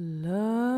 love.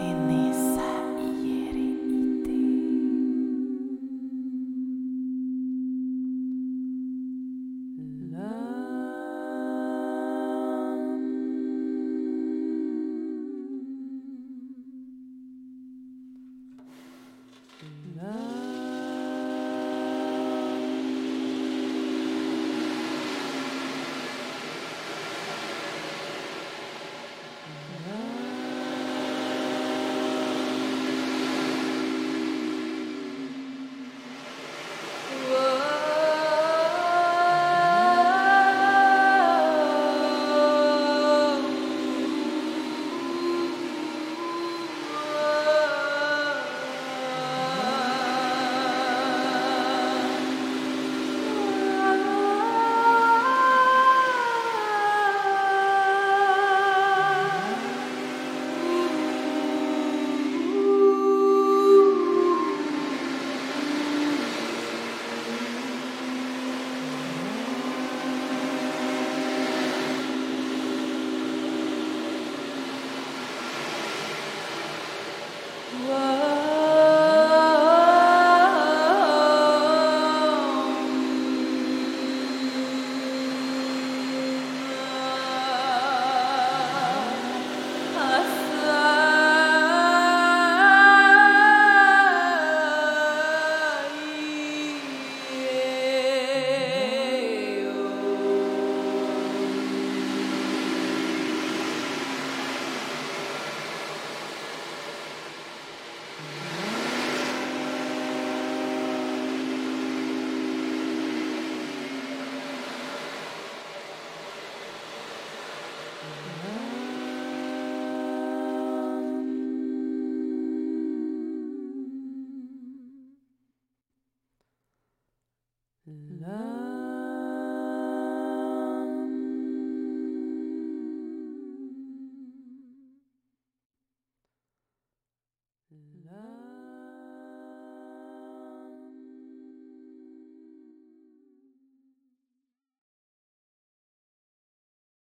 给你 Whoa. Love.